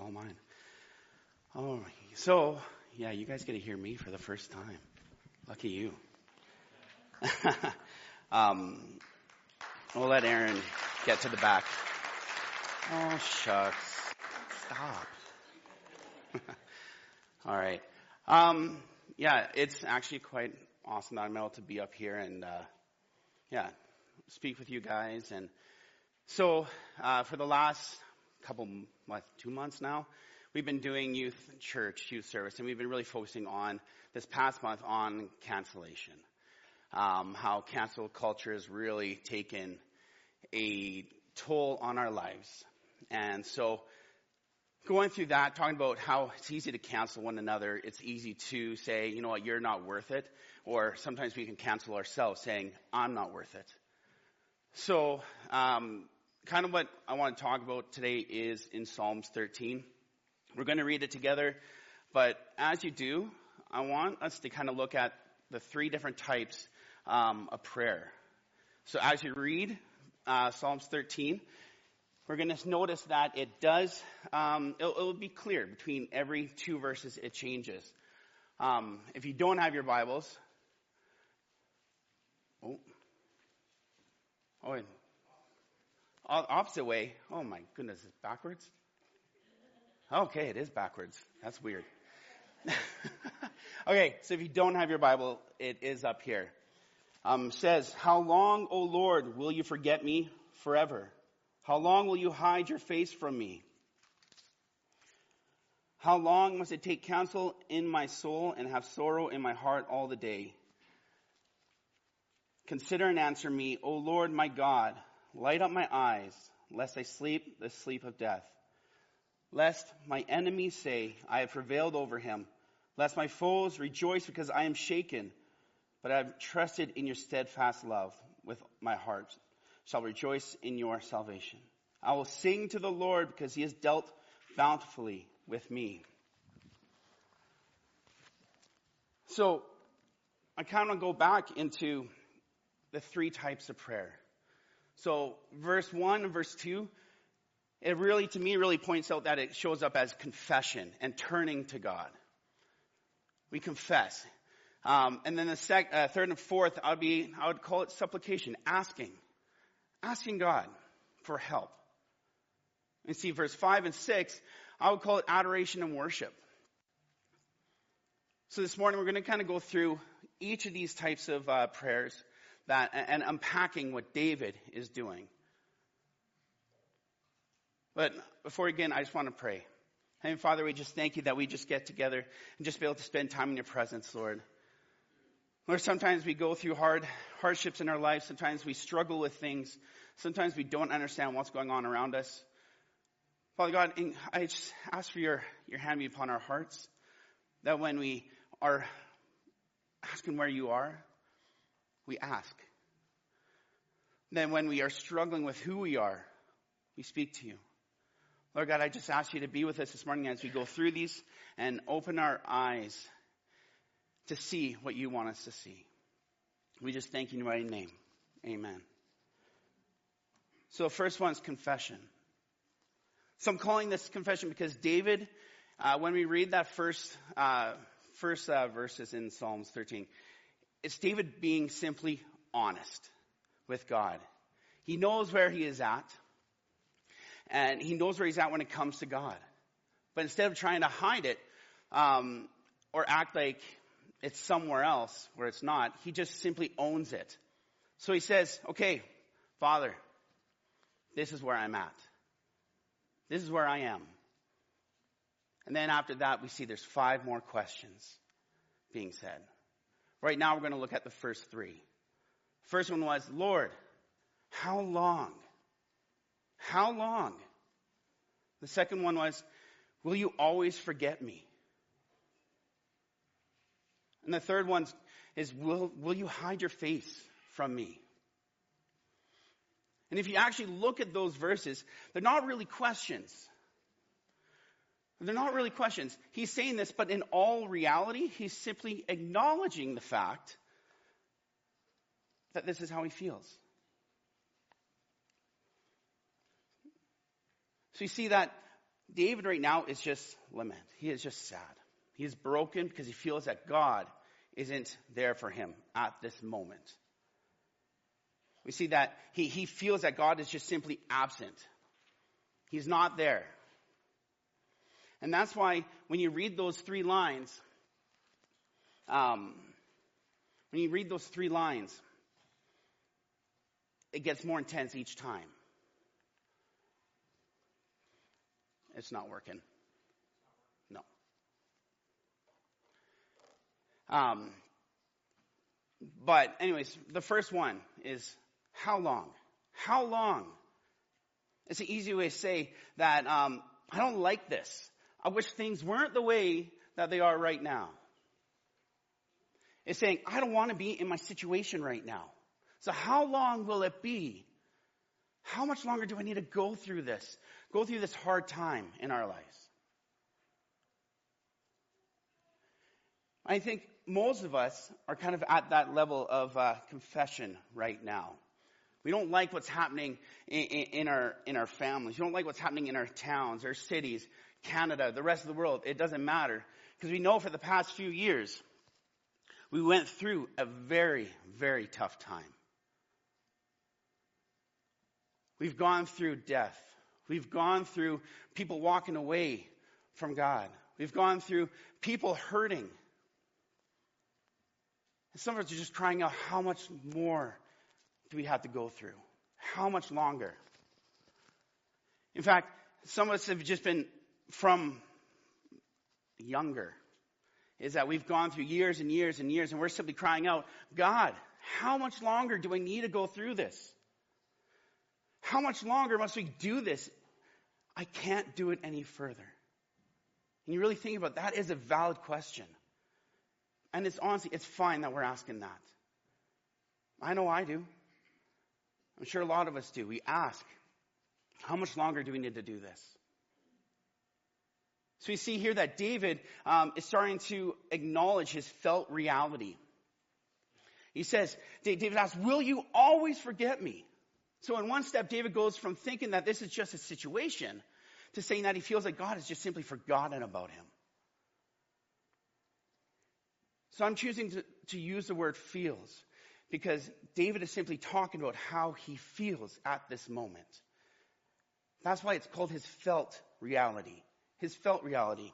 All mine. Oh, so, yeah, you guys get to hear me for the first time. Lucky you. um, we'll let Aaron get to the back. Oh, shucks. Stop. all right. Um, yeah, it's actually quite awesome that I'm able to be up here and, uh, yeah, speak with you guys. And so, uh, for the last couple, what, two months now, we've been doing youth church, youth service, and we've been really focusing on this past month on cancellation. Um, how cancel culture has really taken a toll on our lives. And so, going through that, talking about how it's easy to cancel one another, it's easy to say, you know what, you're not worth it. Or sometimes we can cancel ourselves saying, I'm not worth it. So, um, kind of what I want to talk about today is in Psalms 13. We're going to read it together, but as you do, I want us to kind of look at the three different types um, of prayer. So as you read uh, Psalms 13, we're going to notice that it does, um, it will be clear between every two verses it changes. Um, if you don't have your Bibles, oh, oh, opposite way. Oh my goodness, backwards? Okay, it is backwards. That's weird. okay, so if you don't have your Bible, it is up here. Um, says, How long, O Lord, will you forget me forever? How long will you hide your face from me? How long must I take counsel in my soul and have sorrow in my heart all the day? Consider and answer me, O Lord my God. Light up my eyes, lest I sleep the sleep of death. Lest my enemies say, I have prevailed over him. Lest my foes rejoice because I am shaken. But I have trusted in your steadfast love with my heart. Shall rejoice in your salvation. I will sing to the Lord because he has dealt bountifully with me. So, I kind of go back into the three types of prayer. So, verse 1 and verse 2, it really, to me, really points out that it shows up as confession and turning to God. We confess. Um, and then the sec, uh, third and fourth, I would be, I would call it supplication, asking, asking God for help. And see, verse five and six, I would call it adoration and worship. So this morning we're going to kind of go through each of these types of uh, prayers that and unpacking what David is doing. But before again, I just want to pray. Heavenly Father, we just thank you that we just get together and just be able to spend time in your presence, Lord. Lord, sometimes we go through hard hardships in our life. Sometimes we struggle with things. Sometimes we don't understand what's going on around us. Father God, I just ask for your, your hand be upon our hearts. That when we are asking where you are, we ask. Then when we are struggling with who we are, we speak to you. Lord God, I just ask you to be with us this morning as we go through these and open our eyes to see what you want us to see. We just thank you in your name. Amen. So first one is confession. So I'm calling this confession because David, uh, when we read that first, uh, first uh, verses in Psalms 13, it's David being simply honest with God. He knows where he is at. And he knows where he's at when it comes to God. But instead of trying to hide it, um, or act like it's somewhere else where it's not, he just simply owns it. So he says, okay, Father, this is where I'm at. This is where I am. And then after that, we see there's five more questions being said. Right now, we're going to look at the first three. First one was, Lord, how long? How long? The second one was, Will you always forget me? And the third one is, will, will you hide your face from me? And if you actually look at those verses, they're not really questions. They're not really questions. He's saying this, but in all reality, he's simply acknowledging the fact that this is how he feels. So you see that David right now is just lament. He is just sad. He is broken because he feels that God isn't there for him at this moment. We see that he, he feels that God is just simply absent. He's not there. And that's why when you read those three lines, um, when you read those three lines, it gets more intense each time. It's not working. No. Um, but, anyways, the first one is how long? How long? It's an easy way to say that um, I don't like this. I wish things weren't the way that they are right now. It's saying, I don't want to be in my situation right now. So how long will it be? How much longer do I need to go through this? Go through this hard time in our lives? I think most of us are kind of at that level of uh, confession right now. We don't like what's happening in, in, in, our, in our families. We don't like what's happening in our towns, our cities, Canada, the rest of the world. It doesn't matter. Because we know for the past few years, we went through a very, very tough time. We've gone through death. We've gone through people walking away from God. We've gone through people hurting. And some of us are just crying out, how much more do we have to go through? How much longer? In fact, some of us have just been from younger. Is that we've gone through years and years and years and we're simply crying out, God, how much longer do I need to go through this? How much longer must we do this? I can't do it any further. And you really think about that is a valid question. And it's honestly, it's fine that we're asking that. I know I do. I'm sure a lot of us do. We ask, how much longer do we need to do this? So we see here that David um, is starting to acknowledge his felt reality. He says, David asks, Will you always forget me? So in one step, David goes from thinking that this is just a situation to saying that he feels like God has just simply forgotten about him. So I'm choosing to, to use the word feels because David is simply talking about how he feels at this moment. That's why it's called his felt reality. His felt reality.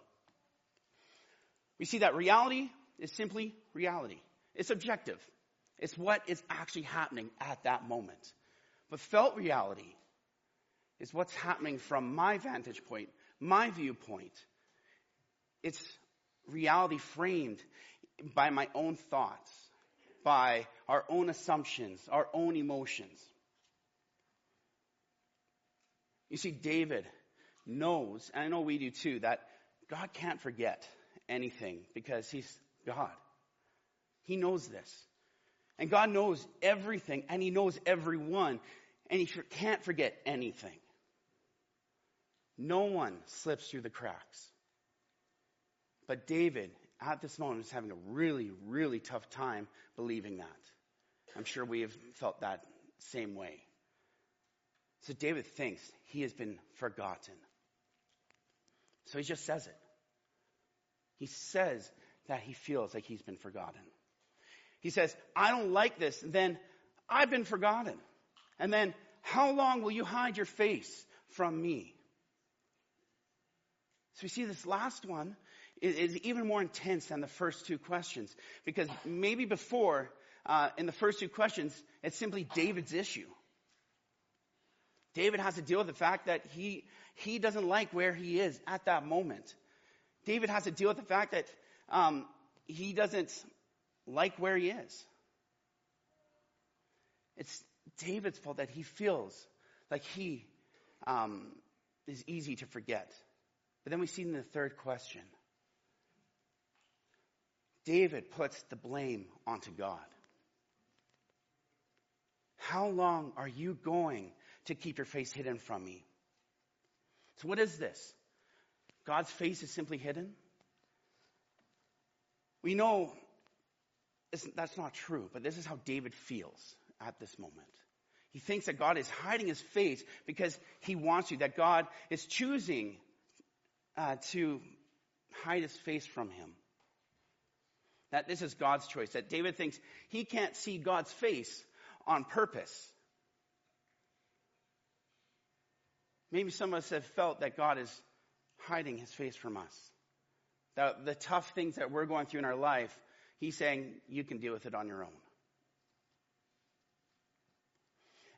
We see that reality is simply reality. It's objective. It's what is actually happening at that moment. But felt reality is what's happening from my vantage point, my viewpoint. It's reality framed by my own thoughts, by our own assumptions, our own emotions. You see, David knows, and I know we do too, that God can't forget anything because He's God. He knows this. And God knows everything, and He knows everyone, and He can't forget anything. No one slips through the cracks. But David, at this moment, is having a really, really tough time believing that. I'm sure we have felt that same way. So David thinks he has been forgotten. So he just says it. He says that he feels like he's been forgotten. He says, I don't like this. then I've been forgotten. And then, how long will you hide your face from me? So we see this last one is, is even more intense than the first two questions. Because maybe before, uh, in the first two questions, it's simply David's issue. David has to deal with the fact that he, he doesn't like where he is at that moment. David has to deal with the fact that um, he doesn't like where he is. It's David's fault that he feels like he um, is easy to forget. But then we see in the third question David puts the blame onto God. How long are you going to keep your face hidden from me? So, what is this? God's face is simply hidden? We know that's not true, but this is how David feels at this moment. He thinks that God is hiding his face because he wants you, that God is choosing uh, to hide his face from him. That this is God's choice. That David thinks he can't see God's face on purpose. Maybe some of us have felt that God is hiding his face from us. That the tough things that we're going through in our life, he's saying, you can deal with it on your own.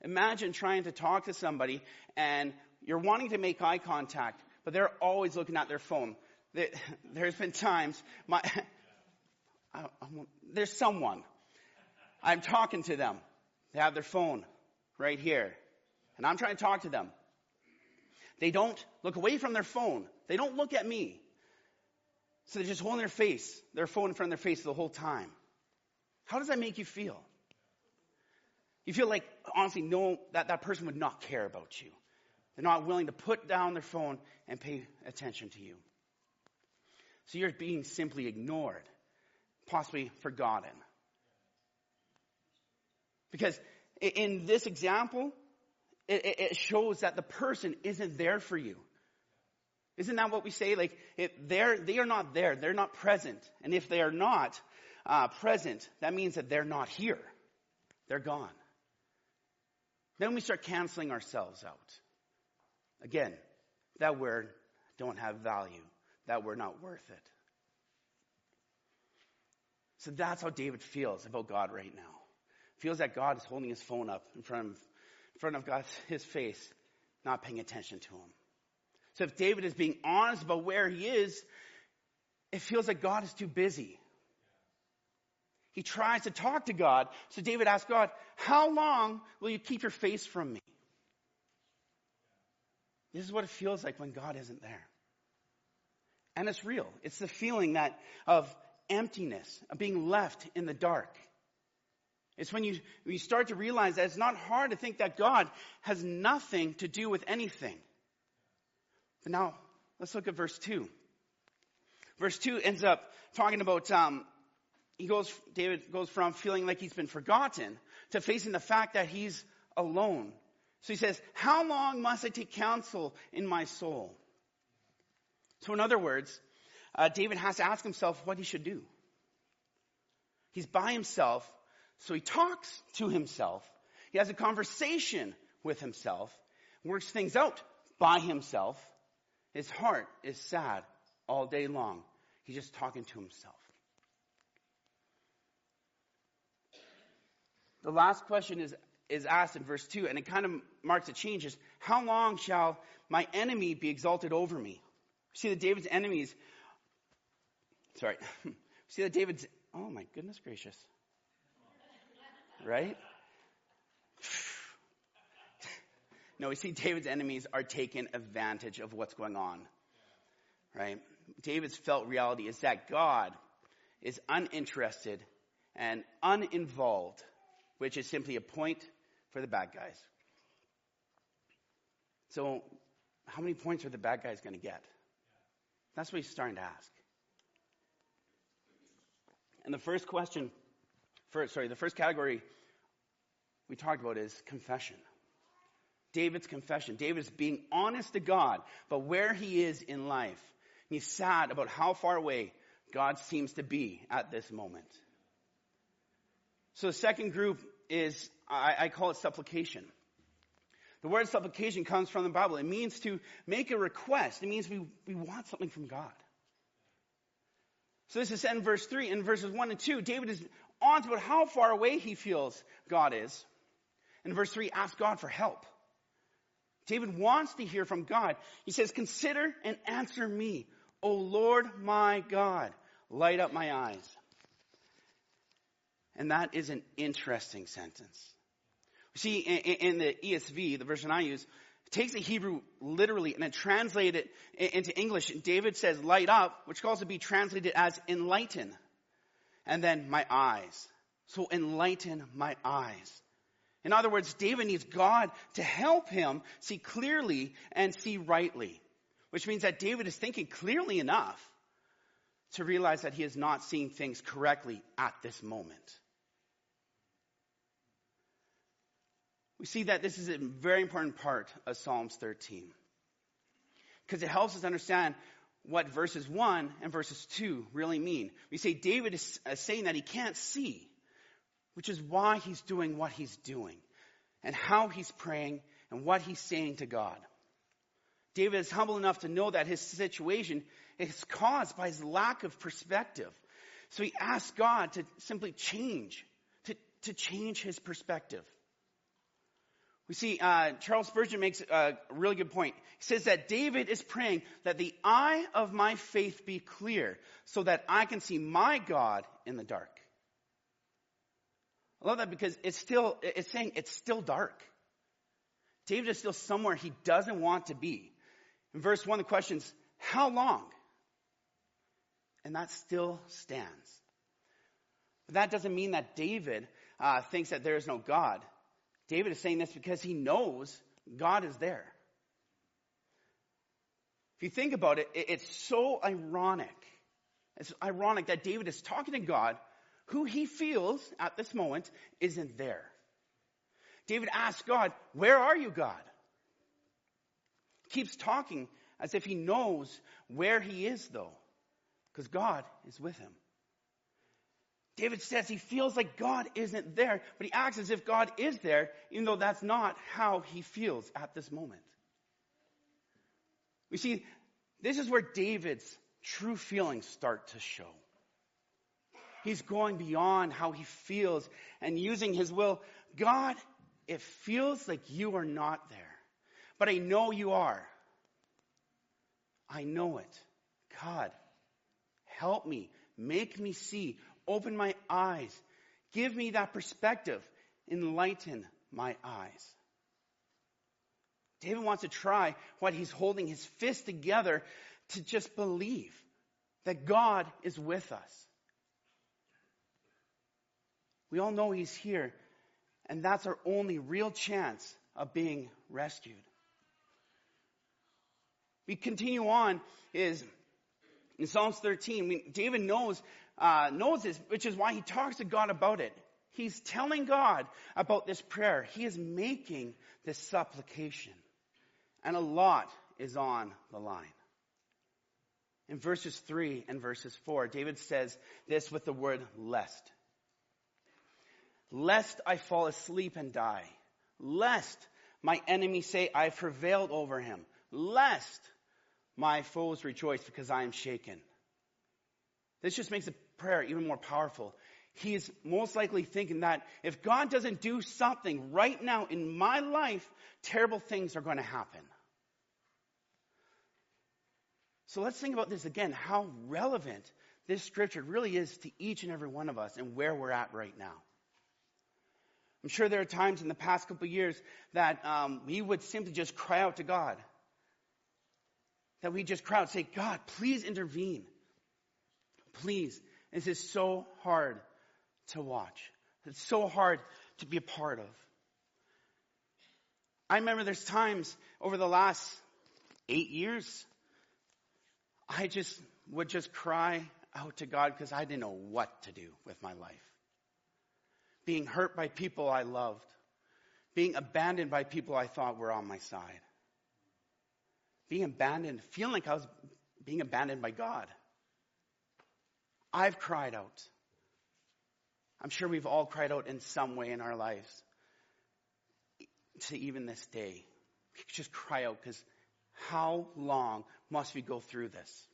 Imagine trying to talk to somebody and you're wanting to make eye contact, but they're always looking at their phone. There's been times, my, there's someone, I'm talking to them. They have their phone right here. And I'm trying to talk to them. They don't look away from their phone. They don't look at me. So they're just holding their face, their phone in front of their face the whole time. How does that make you feel? You feel like, honestly, no, that, that person would not care about you. They're not willing to put down their phone and pay attention to you. So you're being simply ignored, possibly forgotten. Because in this example, it, it shows that the person isn't there for you. Isn't that what we say? Like, it, they're, they are not there. They're not present. And if they are not uh, present, that means that they're not here. They're gone. Then we start canceling ourselves out. Again, that word don't have value. That we're not worth it. So that's how David feels about God right now. Feels that God is holding his phone up in front of, front of God's, his face, not paying attention to him. So if David is being honest about where he is, it feels like God is too busy. He tries to talk to God. So David asks God, how long will you keep your face from me? This is what it feels like when God isn't there. And it's real. It's the feeling that of emptiness, of being left in the dark. It's when you, when you start to realize that it's not hard to think that God has nothing to do with anything. But now, let's look at verse 2. Verse 2 ends up talking about, um, he goes, David goes from feeling like he's been forgotten to facing the fact that he's alone. So he says, how long must I take counsel in my soul? So in other words, uh, David has to ask himself what he should do. He's by himself, so he talks to himself. He has a conversation with himself, works things out by himself, his heart is sad all day long. He's just talking to himself. The last question is, is asked in verse 2, and it kind of marks a change, is how long shall my enemy be exalted over me? See that David's enemies, sorry, see that David's, oh my goodness gracious. Right? No, we see David's enemies are taking advantage of what's going on. Right? David's felt reality is that God is uninterested and uninvolved, which is simply a point for the bad guys. So, how many points are the bad guys going to get? That's what he's starting to ask. And the first question, first, sorry, the first category we talked about is confession. David's confession. David's being honest to God about where he is in life. He's sad about how far away God seems to be at this moment. So the second group is, I, I call it supplication. The word supplication comes from the Bible. It means to make a request. It means we, we want something from God. So this is in verse 3. In verses 1 and 2, David is honest about how far away he feels God is. In verse 3, ask God for help. David wants to hear from God. He says, consider and answer me, O Lord my God. Light up my eyes. And that is an interesting sentence. See, in, the ESV, the version I use, takes the Hebrew literally and then translates it into English. David says light up, which can also be translated as enlighten. And then my eyes. So enlighten my eyes. In other words, David needs God to help him see clearly and see rightly, which means that David is thinking clearly enough to realize that he is not seeing things correctly at this moment. We see that this is a very important part of Psalms 13 because it helps us understand what verses 1 and verses 2 really mean. We say David is uh, saying that he can't see, which is why he's doing what he's doing, and how he's praying, and what he's saying to God. David is humble enough to know that his situation is caused by his lack of perspective. So he asks God to simply change, to, to change his perspective. We see uh, Charles Spurgeon makes a really good point. He says that David is praying that the eye of my faith be clear so that I can see my God in the dark. I love that because it's still, it's saying it's still dark. David is still somewhere he doesn't want to be. In verse 1, the question is, how long? And that still stands. But that doesn't mean that David uh, thinks that there is no God. David is saying this because he knows God is there. If you think about it, it's so ironic. It's ironic that David is talking to God who he feels at this moment isn't there. David asks God, Where are you, God? Keeps talking as if he knows where he is, though, because God is with him. David says he feels like God isn't there, but he acts as if God is there, even though that's not how he feels at this moment. We see, this is where David's true feelings start to show. He's going beyond how he feels and using his will. God, it feels like you are not there, but I know you are. I know it. God, help me. Make me see. Open my eyes. Give me that perspective. Enlighten my eyes. David wants to try what he's holding his fist together to just believe that God is with us. We all know he's here, and that's our only real chance of being rescued. We continue on is in Psalms 13. David knows uh, knows this, which is why he talks to God about it. He's telling God about this prayer. He is making this supplication. And a lot is on the line. In verses 3 and verses 4, David says this with the word lest. Lest I fall asleep and die. Lest my enemies say I've prevailed over him. Lest my foes rejoice because I am shaken. This just makes the prayer even more powerful. He is most likely thinking that if God doesn't do something right now in my life, terrible things are going to happen. So let's think about this again how relevant this scripture really is to each and every one of us and where we're at right now. I'm sure there are times in the past couple years that um, we would simply just cry out to God. That we just cry out, say, God, please intervene. Please. This is so hard to watch. It's so hard to be a part of. I remember there's times over the last eight years, I just would just cry out to God because I didn't know what to do with my life. Being hurt by people I loved. Being abandoned by people I thought were on my side. Being abandoned, feeling like I was being abandoned by God. I've cried out. I'm sure we've all cried out in some way in our lives to even this day. Just cry out because how long must we go through this?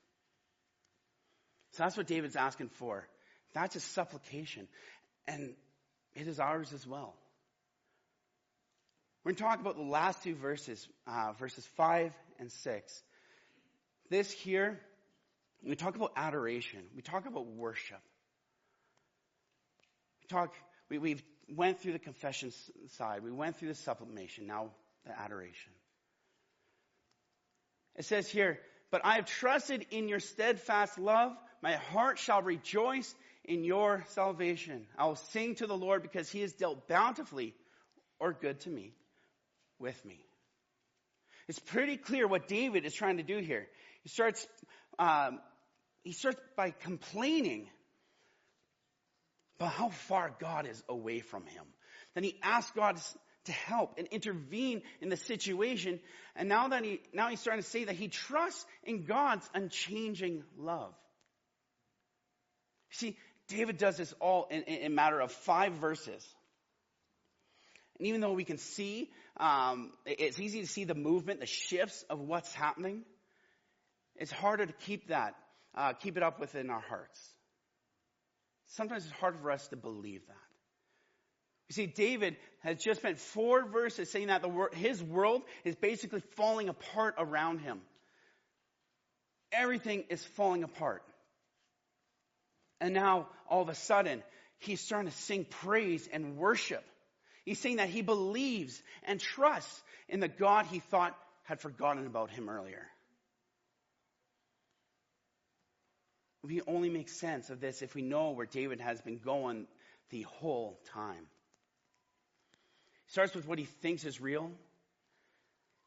So that's what David's asking for. That's a supplication. And it is ours as well. We're going to talk about the last two verses, uh, verses 5 and 6. This here we talk about adoration. We talk about worship. We talk, we, we've went through the confession side. We went through the supplementation. Now the adoration. It says here, but I have trusted in your steadfast love. My heart shall rejoice in your salvation. I will sing to the Lord because he has dealt bountifully or good to me with me. It's pretty clear what David is trying to do here. He starts um, he starts by complaining about how far God is away from him. Then he asks God to help and intervene in the situation. And now that he, now he's starting to say that he trusts in God's unchanging love. See, David does this all in, in a matter of five verses. And even though we can see, um, it's easy to see the movement, the shifts of what's happening, it's harder to keep that, uh, keep it up within our hearts. Sometimes it's hard for us to believe that. You see, David has just spent four verses saying that the, his world is basically falling apart around him. Everything is falling apart. And now, all of a sudden, he's starting to sing praise and worship. He's saying that he believes and trusts in the God he thought had forgotten about him earlier. We only make sense of this if we know where David has been going the whole time. He starts with what he thinks is real,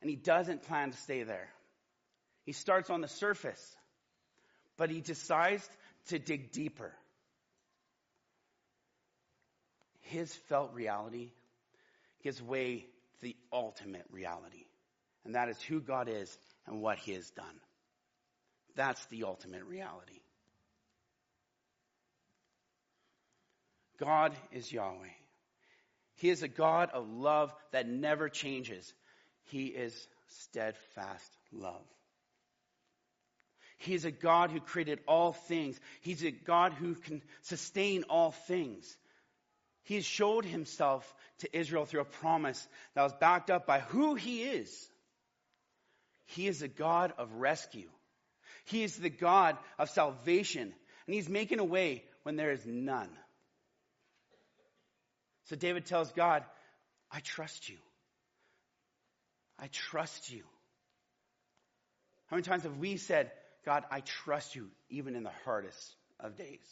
and he doesn't plan to stay there. He starts on the surface, but he decides to dig deeper. His felt reality gives way to the ultimate reality, and that is who God is and what he has done. That's the ultimate reality. God is Yahweh. He is a God of love that never changes. He is steadfast love. He is a God who created all things. He's a God who can sustain all things. He has showed himself to Israel through a promise that was backed up by who he is. He is a God of rescue. He is the God of salvation. And he's making a way when there is none. So David tells God, I trust you. I trust you. How many times have we said, God, I trust you even in the hardest of days?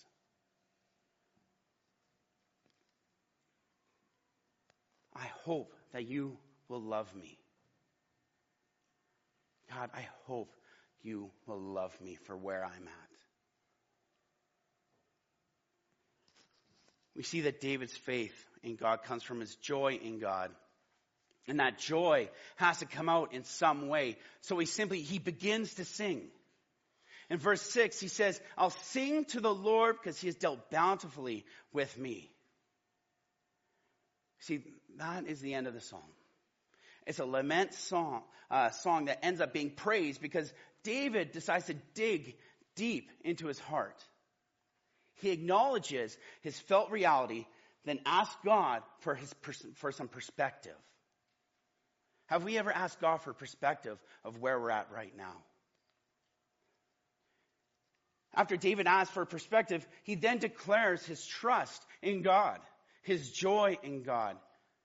I hope that you will love me. God, I hope you will love me for where I'm at. We see that David's faith in God comes from his joy in God. And that joy has to come out in some way. So he simply, he begins to sing. In verse 6, he says, I'll sing to the Lord because he has dealt bountifully with me. See, that is the end of the song. It's a lament song, uh, song that ends up being praised because David decides to dig deep into his heart. He acknowledges his felt reality then ask God for, his, for some perspective. Have we ever asked God for perspective of where we're at right now? After David asks for perspective, he then declares his trust in God, his joy in God.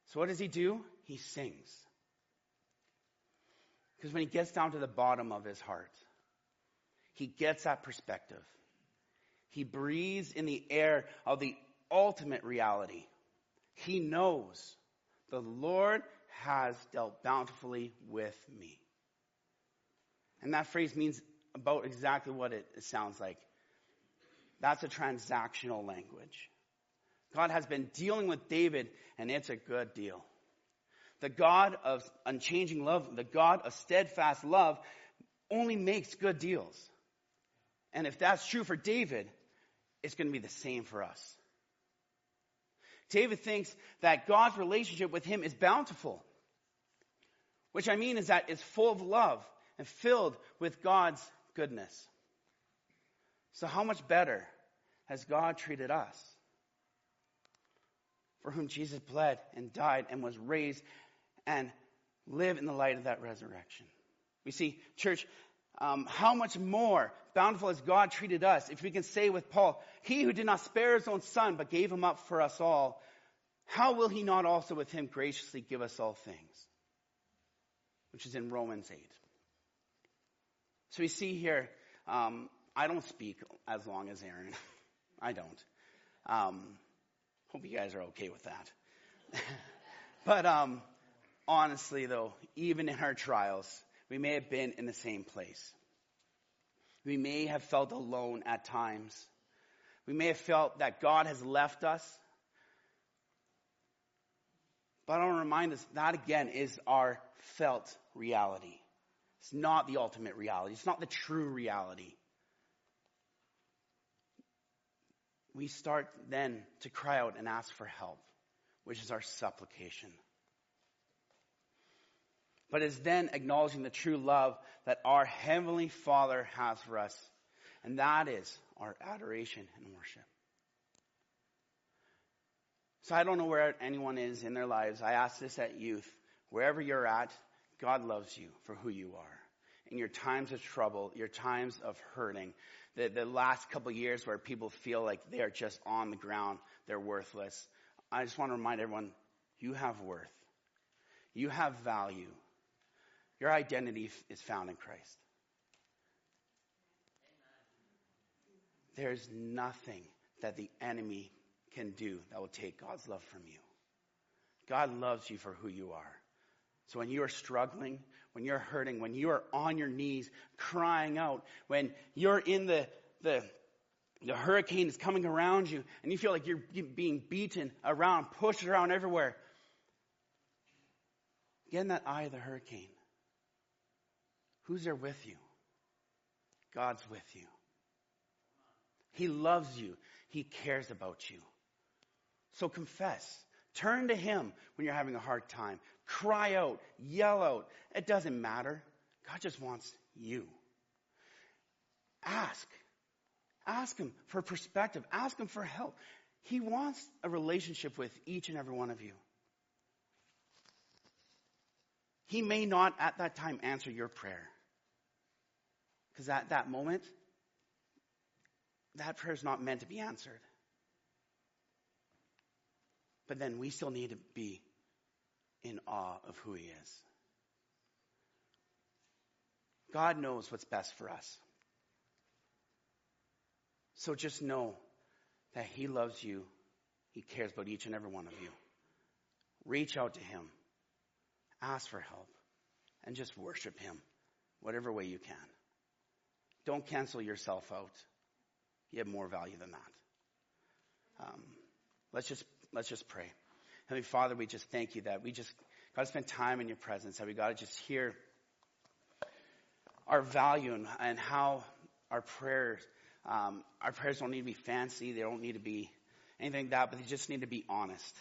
So what does he do? He sings. Because when he gets down to the bottom of his heart, he gets that perspective. He breathes in the air of the ultimate reality. He knows the Lord has dealt bountifully with me. And that phrase means about exactly what it, sounds like. That's a transactional language. God has been dealing with David, and it's a good deal. The God of unchanging love, the God of steadfast love, only makes good deals. And if that's true for David, it's going to be the same for us. David thinks that God's relationship with him is bountiful. Which I mean is that it's full of love and filled with God's goodness. So how much better has God treated us? For whom Jesus bled and died and was raised and live in the light of that resurrection. We see, church, um, how much more bountiful as God treated us? If we can say with Paul, He who did not spare His own Son, but gave Him up for us all, how will He not also with Him graciously give us all things? Which is in Romans 8. So we see here, um, I don't speak as long as Aaron. I don't. Um, hope you guys are okay with that. but um, honestly, though, even in our trials, we may have been in the same place. We may have felt alone at times. We may have felt that God has left us. But I want to remind us that again is our felt reality. It's not the ultimate reality. It's not the true reality. We start then to cry out and ask for help, which is our supplication. But it's then acknowledging the true love that our Heavenly Father has for us. And that is our adoration and worship. So I don't know where anyone is in their lives. I ask this at youth. Wherever you're at, God loves you for who you are. In your times of trouble, your times of hurting, the, the last couple years where people feel like they're just on the ground, they're worthless. I just want to remind everyone, you have worth. You have value. Your identity is found in Christ. There's nothing that the enemy can do that will take God's love from you. God loves you for who you are. So when you are struggling, when you're hurting, when you are on your knees crying out, when you're in the, the, the hurricane is coming around you and you feel like you're being beaten around, pushed around everywhere, get in that eye of the hurricane. Who's there with you? God's with you. He loves you. He cares about you. So confess. Turn to Him when you're having a hard time. Cry out. Yell out. It doesn't matter. God just wants you. Ask. Ask Him for perspective. Ask Him for help. He wants a relationship with each and every one of you. He may not at that time answer your prayer. Because at that moment, that prayer is not meant to be answered. But then we still need to be in awe of who He is. God knows what's best for us. So just know that He loves you. He cares about each and every one of you. Reach out to Him. Ask for help. And just worship Him, whatever way you can. Don't cancel yourself out. You have more value than that. Um, let's just Let's just pray. Heavenly Father, we just thank you that we just got to spend time in your presence, that we got to just hear our value and, and how our prayers, um, our prayers don't need to be fancy. They don't need to be anything like that, but they just need to be honest.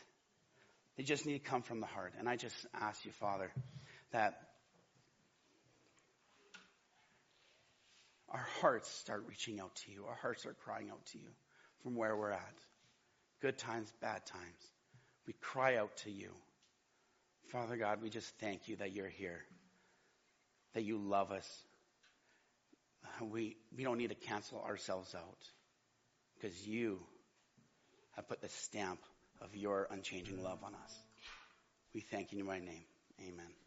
They just need to come from the heart. And I just ask you, Father, that our hearts start reaching out to you. Our hearts start crying out to you from where we're at good times, bad times. We cry out to you. Father God, we just thank you that you're here, that you love us. We, we don't need to cancel ourselves out because you have put the stamp of your unchanging love on us. We thank you in my name. Amen.